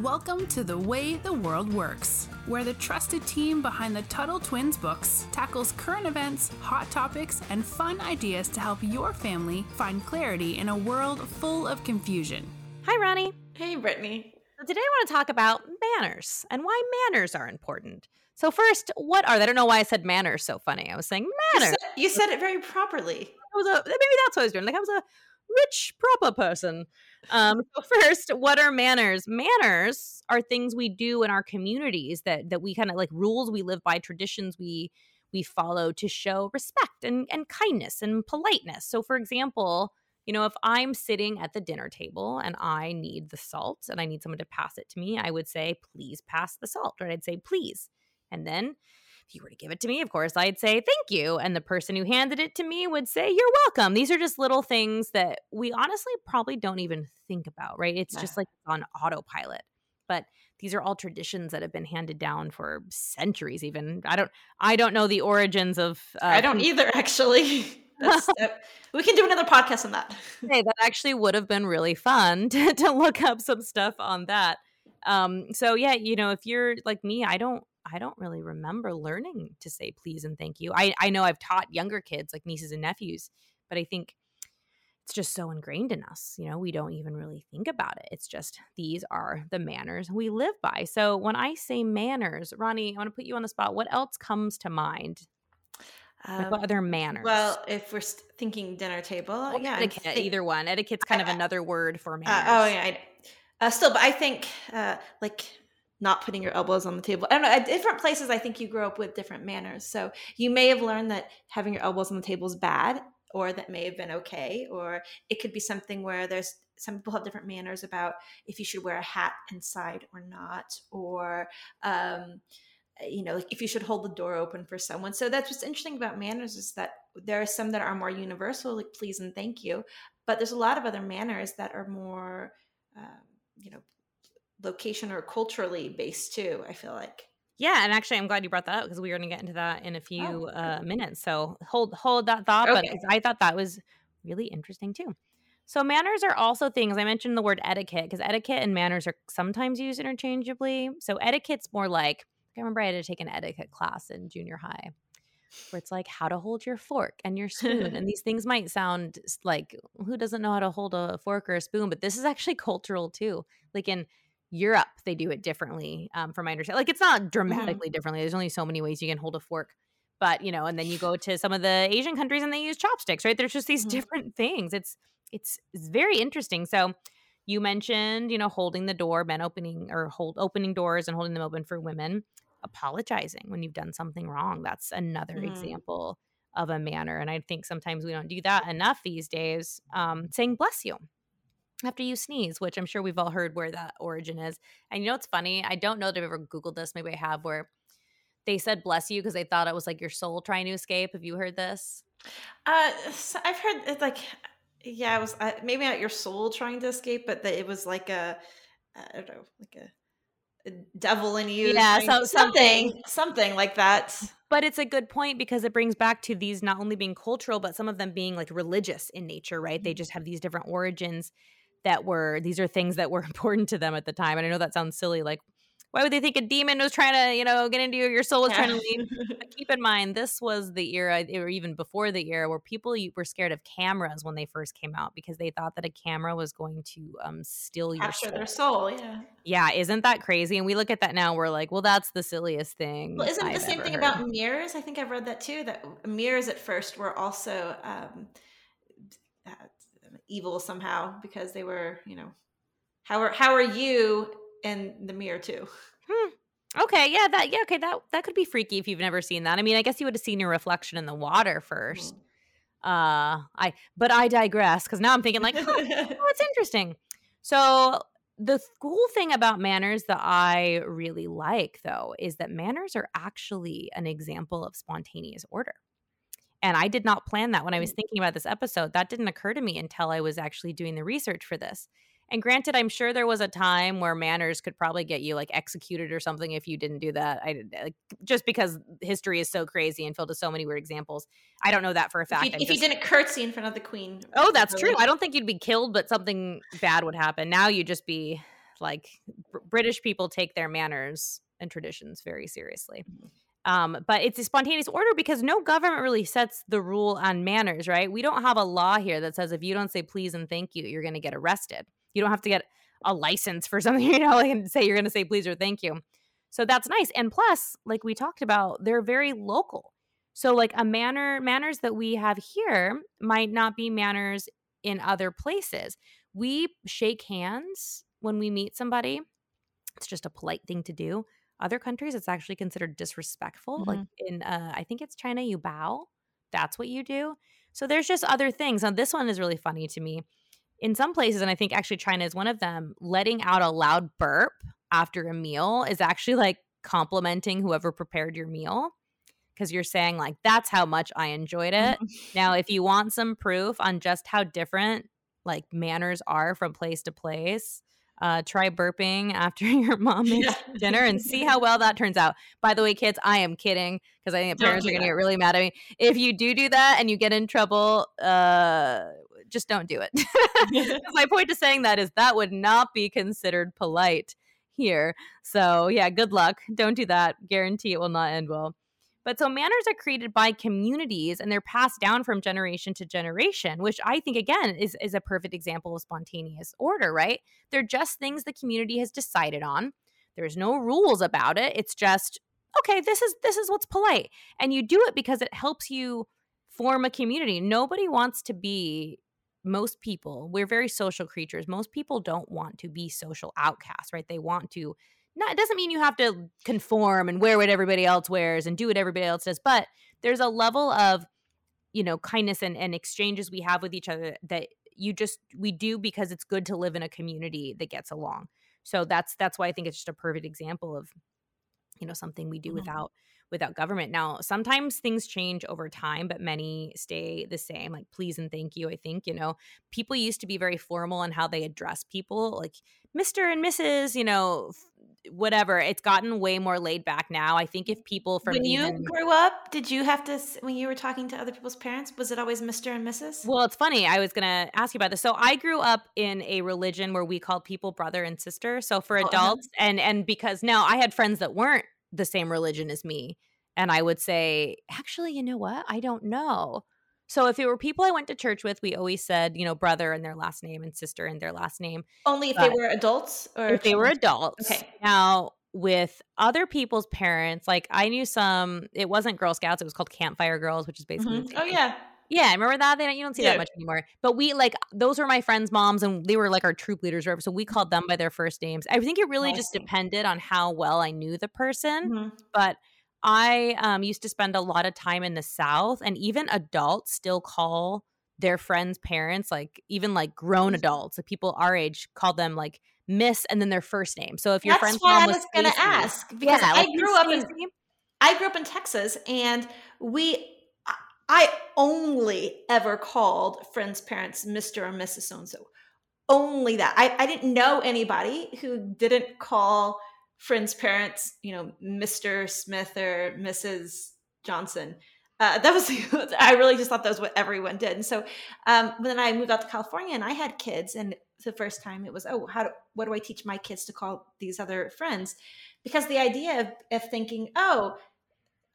Welcome to The Way the World Works, where the trusted team behind the Tuttle Twins books tackles current events, hot topics, and fun ideas to help your family find clarity in a world full of confusion. Hi, Ronnie. Hey, Brittany. So today I want to talk about manners and why manners are important. So first, what are they? I don't know why I said manners so funny. I was saying manners. You said, you said it very properly. I was a, maybe that's what I was doing. Like I was a rich proper person. Um, so first, what are manners? Manners are things we do in our communities that that we kind of like rules we live by, traditions we we follow to show respect and and kindness and politeness. So, for example, you know, if I'm sitting at the dinner table and I need the salt and I need someone to pass it to me, I would say, "Please pass the salt," or I'd say, "Please," and then if you were to give it to me, of course, I'd say thank you. And the person who handed it to me would say, You're welcome. These are just little things that we honestly probably don't even think about, right? It's just like on autopilot. But these are all traditions that have been handed down for centuries even. I don't I don't know the origins of uh, I don't either actually. we can do another podcast on that. hey, that actually would have been really fun to, to look up some stuff on that. Um, so yeah, you know, if you're like me, I don't I don't really remember learning to say please and thank you. I, I know I've taught younger kids, like nieces and nephews, but I think it's just so ingrained in us. You know, we don't even really think about it. It's just these are the manners we live by. So when I say manners, Ronnie, I want to put you on the spot. What else comes to mind? Like what um, other manners? Well, if we're thinking dinner table, well, yeah, etiquette, think, either one. Etiquette's kind uh, of another word for manners. Uh, oh yeah, I, uh, still, but I think uh, like not putting your elbows on the table. I don't know. At different places, I think you grow up with different manners. So you may have learned that having your elbows on the table is bad, or that may have been okay, or it could be something where there's some people have different manners about if you should wear a hat inside or not, or um, you know, if you should hold the door open for someone. So that's what's interesting about manners is that there are some that are more universal, like please and thank you, but there's a lot of other manners that are more, um, you know, location or culturally based too i feel like yeah and actually i'm glad you brought that up because we are going to get into that in a few oh, uh, minutes so hold hold that thought okay. but i thought that was really interesting too so manners are also things i mentioned the word etiquette because etiquette and manners are sometimes used interchangeably so etiquette's more like i remember i had to take an etiquette class in junior high where it's like how to hold your fork and your spoon. and these things might sound like who doesn't know how to hold a fork or a spoon, but this is actually cultural too. Like in Europe, they do it differently. Um, from my understanding, like it's not mm-hmm. dramatically mm-hmm. differently. There's only so many ways you can hold a fork, but you know, and then you go to some of the Asian countries and they use chopsticks, right? There's just these mm-hmm. different things. It's it's it's very interesting. So you mentioned, you know, holding the door, men opening or hold opening doors and holding them open for women. Apologizing when you've done something wrong. That's another mm-hmm. example of a manner. And I think sometimes we don't do that enough these days. Um, saying bless you after you sneeze, which I'm sure we've all heard where that origin is. And you know what's funny? I don't know that I've ever Googled this. Maybe I have, where they said bless you because they thought it was like your soul trying to escape. Have you heard this? Uh, so I've heard it like, yeah, it was uh, maybe not your soul trying to escape, but that it was like a, I don't know, like a, a devil in you. Yeah, so, something, something like that. But it's a good point because it brings back to these not only being cultural, but some of them being like religious in nature, right? They mm-hmm. just have these different origins that were these are things that were important to them at the time. And I know that sounds silly, like why would they think a demon was trying to, you know, get into you? Your soul was trying to leave. But keep in mind, this was the era, or even before the era, where people were scared of cameras when they first came out because they thought that a camera was going to um, steal your soul. their soul. Yeah. Yeah, isn't that crazy? And we look at that now, we're like, well, that's the silliest thing. Well, isn't I've the same thing heard. about mirrors? I think I've read that too. That mirrors at first were also um, evil somehow because they were, you know, how are how are you in the mirror too? Hmm. Okay, yeah, that yeah, okay, that that could be freaky if you've never seen that. I mean, I guess you would have seen your reflection in the water first. Mm. Uh, I but I digress because now I'm thinking like, oh, oh, it's interesting. So the cool thing about manners that I really like though is that manners are actually an example of spontaneous order. And I did not plan that when I was mm. thinking about this episode. That didn't occur to me until I was actually doing the research for this. And granted, I'm sure there was a time where manners could probably get you like executed or something if you didn't do that. I like just because history is so crazy and filled with so many weird examples. I don't know that for a fact. If, you, if just, didn't curtsy in front of the queen. Oh, that's true. I don't think you'd be killed, but something bad would happen. Now you'd just be Like Br- British people take their manners and traditions very seriously. Um, but it's a spontaneous order because no government really sets the rule on manners, right? We don't have a law here that says if you don't say please and thank you, you're going to get arrested. You don't have to get a license for something, you know, and say you're going to say please or thank you. So that's nice. And plus, like we talked about, they're very local. So like a manner manners that we have here might not be manners in other places. We shake hands when we meet somebody. It's just a polite thing to do. Other countries, it's actually considered disrespectful. Mm-hmm. Like in, uh, I think it's China, you bow. That's what you do. So there's just other things. Now, this one is really funny to me. In some places, and I think actually China is one of them, letting out a loud burp after a meal is actually like complimenting whoever prepared your meal because you're saying like that's how much I enjoyed it. now, if you want some proof on just how different like manners are from place to place, uh, try burping after your mom makes yeah. dinner and see how well that turns out. By the way, kids, I am kidding because I think parents are going to get really mad at me. If you do do that and you get in trouble, uh, just don't do it. My point to saying that is that would not be considered polite here. So, yeah, good luck. Don't do that. Guarantee it will not end well. But so manners are created by communities and they're passed down from generation to generation, which I think again is, is a perfect example of spontaneous order, right? They're just things the community has decided on. There's no rules about it. It's just, okay, this is this is what's polite. And you do it because it helps you form a community. Nobody wants to be most people, we're very social creatures. Most people don't want to be social outcasts, right? They want to not it doesn't mean you have to conform and wear what everybody else wears and do what everybody else does but there's a level of you know kindness and, and exchanges we have with each other that you just we do because it's good to live in a community that gets along so that's that's why i think it's just a perfect example of you know something we do mm-hmm. without without government. Now, sometimes things change over time, but many stay the same, like please and thank you. I think, you know, people used to be very formal in how they address people, like Mr. and Mrs., you know, whatever. It's gotten way more laid back now. I think if people from when even, you grew up, did you have to when you were talking to other people's parents? Was it always Mister and Mrs.? Well, it's funny. I was gonna ask you about this. So I grew up in a religion where we called people brother and sister. So for oh, uh-huh. adults, uh-huh. and and because now I had friends that weren't the same religion as me, and I would say, actually, you know what? I don't know. So if it were people I went to church with, we always said, you know, brother and their last name and sister and their last name. Only if but they were adults or if they were adults. Okay. Now with other people's parents, like I knew some it wasn't Girl Scouts, it was called Campfire Girls, which is basically mm-hmm. Oh yeah. Yeah, I remember that? They don't, you don't see yeah. that much anymore. But we like those were my friends' moms, and they were like our troop leaders, so we called them by their first names. I think it really just depended on how well I knew the person. Mm-hmm. But I um, used to spend a lot of time in the South, and even adults still call their friends' parents, like even like grown adults, like people our age, call them like Miss and then their first name. So if your That's friend's mom I was, going to ask because yeah, I grew up in I grew up in Texas, and we I only ever called friends' parents Mister or Mrs. So and so. Only that. I, I didn't know anybody who didn't call friends' parents, you know, Mr. Smith or Mrs. Johnson. Uh, that was I really just thought that was what everyone did. And so um, then I moved out to California and I had kids, and the first time it was, oh, how do, what do I teach my kids to call these other friends? Because the idea of, of thinking, oh,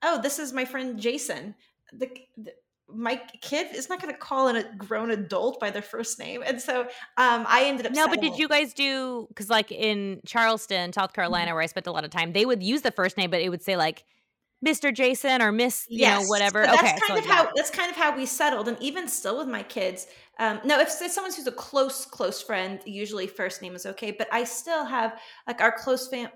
oh, this is my friend Jason. The, the my kid is not going to call in a grown adult by their first name and so um, i ended up no but did you guys do because like in charleston south carolina mm-hmm. where i spent a lot of time they would use the first name but it would say like mr jason or miss you yes, know whatever that's okay kind so, of yeah. how that's kind of how we settled and even still with my kids um, no if it's someone who's a close close friend usually first name is okay but i still have like our close fam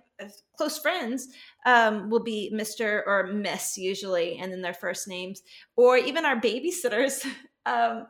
close friends um, will be Mr. or Miss usually, and then their first names, or even our babysitters. Um,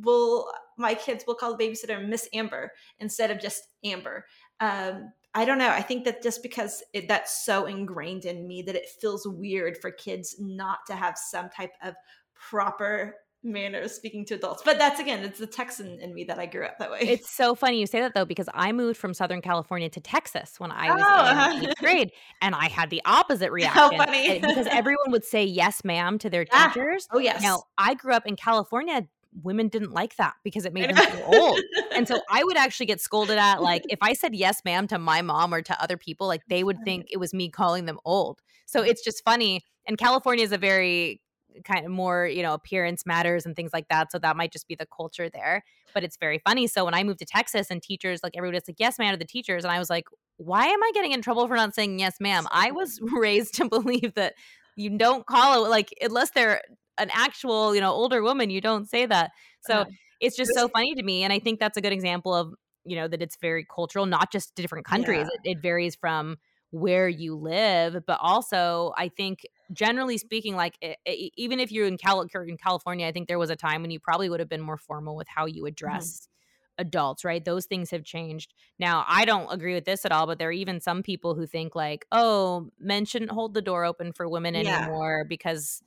will my kids will call the babysitter Miss Amber instead of just Amber. Um, I don't know. I think that just because it, that's so ingrained in me that it feels weird for kids not to have some type of proper manner of speaking to adults. But that's again, it's the Texan in me that I grew up that way. It's so funny you say that though, because I moved from Southern California to Texas when I was oh. in eighth grade, and I had the opposite reaction. How funny! because everyone would say yes, ma'am, to their ah, teachers. Ah. Oh yes. Now I grew up in California. women didn't like that because it made them feel old. And so I would actually get scolded at like if I said yes ma'am to my mom or to other people, like they would think it was me calling them old. So it's just funny. And California is a very kind of more, you know, appearance matters and things like that. So that might just be the culture there. But it's very funny. So when I moved to Texas and teachers, like everybody's like, yes, ma'am, to the teachers. And I was like, why am I getting in trouble for not saying yes, ma'am? I was raised to believe that you don't call it like unless they're an actual, you know, older woman, you don't say that. So uh, it's just so funny to me. And I think that's a good example of, you know, that it's very cultural, not just different countries. Yeah. It, it varies from where you live, but also I think generally speaking, like it, it, even if you're in, Cal- in California, I think there was a time when you probably would have been more formal with how you mm-hmm. address. Mm-hmm adults, right? Those things have changed. Now, I don't agree with this at all, but there are even some people who think like, "Oh, men shouldn't hold the door open for women yeah. anymore because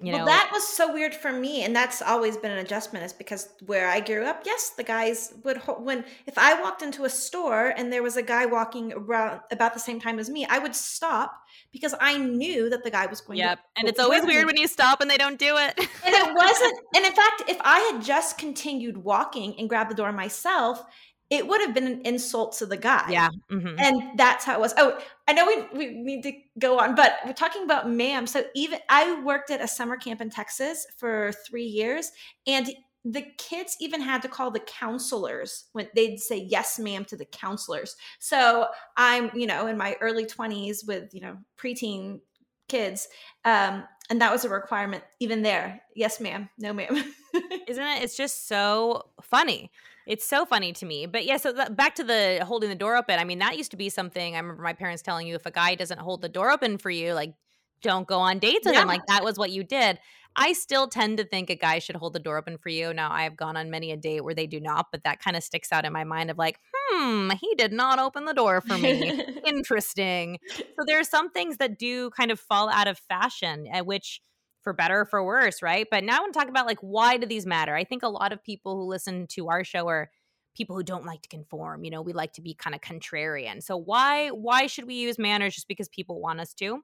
you well, know that was so weird for me and that's always been an adjustment is because where i grew up yes the guys would when if i walked into a store and there was a guy walking around about the same time as me i would stop because i knew that the guy was going yep. to and it's always weird me. when you stop and they don't do it and it wasn't and in fact if i had just continued walking and grabbed the door myself it would have been an insult to the guy. Yeah. Mm-hmm. And that's how it was. Oh, I know we, we need to go on, but we're talking about ma'am. So even I worked at a summer camp in Texas for three years, and the kids even had to call the counselors when they'd say yes ma'am to the counselors so i'm you know in my early 20s with you know preteen kids um and that was a requirement even there yes ma'am no ma'am isn't it it's just so funny it's so funny to me. But yeah, so back to the holding the door open. I mean, that used to be something I remember my parents telling you if a guy doesn't hold the door open for you, like don't go on dates with yeah. him. Like that was what you did. I still tend to think a guy should hold the door open for you. Now, I have gone on many a date where they do not, but that kind of sticks out in my mind of like, hmm, he did not open the door for me. Interesting. So there are some things that do kind of fall out of fashion, at which for better or for worse, right? But now I want to talk about like why do these matter? I think a lot of people who listen to our show are people who don't like to conform. You know, we like to be kind of contrarian. So why why should we use manners just because people want us to?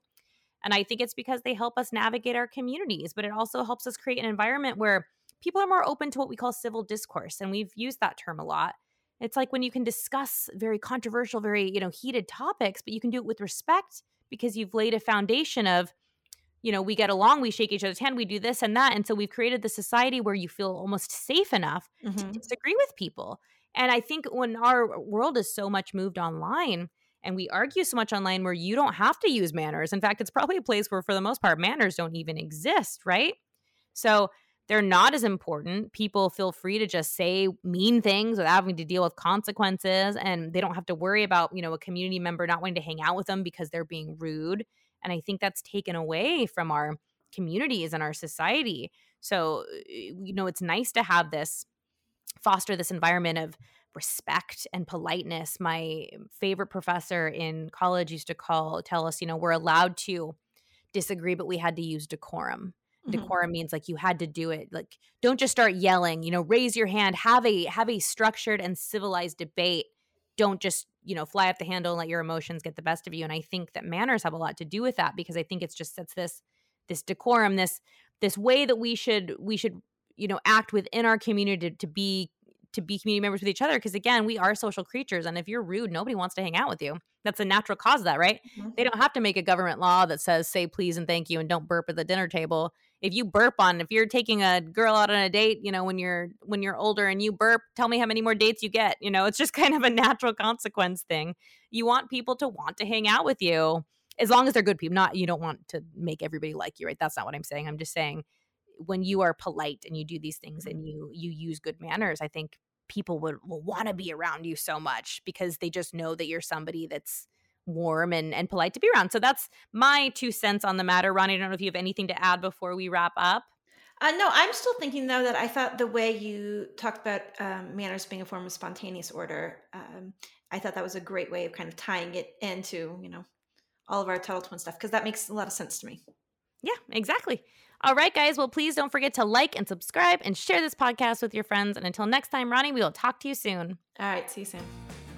And I think it's because they help us navigate our communities, but it also helps us create an environment where people are more open to what we call civil discourse and we've used that term a lot. It's like when you can discuss very controversial, very, you know, heated topics, but you can do it with respect because you've laid a foundation of you know, we get along, we shake each other's hand, we do this and that. And so we've created the society where you feel almost safe enough mm-hmm. to disagree with people. And I think when our world is so much moved online and we argue so much online where you don't have to use manners. In fact, it's probably a place where, for the most part, manners don't even exist, right? So they're not as important. People feel free to just say mean things without having to deal with consequences. And they don't have to worry about, you know, a community member not wanting to hang out with them because they're being rude. And I think that's taken away from our communities and our society. So, you know, it's nice to have this foster this environment of respect and politeness. My favorite professor in college used to call tell us, you know, we're allowed to disagree, but we had to use decorum. Mm-hmm. Decorum means like you had to do it. Like don't just start yelling, you know, raise your hand, have a have a structured and civilized debate. Don't just you know fly off the handle and let your emotions get the best of you and i think that manners have a lot to do with that because i think it's just sets this this decorum this this way that we should we should you know act within our community to, to be to be community members with each other because again we are social creatures and if you're rude nobody wants to hang out with you. That's a natural cause of that right? Mm-hmm. they don't have to make a government law that says say please and thank you and don't burp at the dinner table if you burp on if you're taking a girl out on a date you know when you're when you're older and you burp tell me how many more dates you get you know it's just kind of a natural consequence thing. You want people to want to hang out with you as long as they're good people not you don't want to make everybody like you right? That's not what i'm saying. I'm just saying when you are polite and you do these things and mm-hmm. you you use good manners i think people would will want to be around you so much because they just know that you're somebody that's warm and, and polite to be around. So that's my two cents on the matter. Ronnie, I don't know if you have anything to add before we wrap up. Uh, no, I'm still thinking though that I thought the way you talked about um, manners being a form of spontaneous order, um, I thought that was a great way of kind of tying it into you know all of our Tuttle Twin stuff because that makes a lot of sense to me. Yeah, exactly. All right, guys. Well, please don't forget to like and subscribe and share this podcast with your friends. And until next time, Ronnie, we will talk to you soon. All right. See you soon.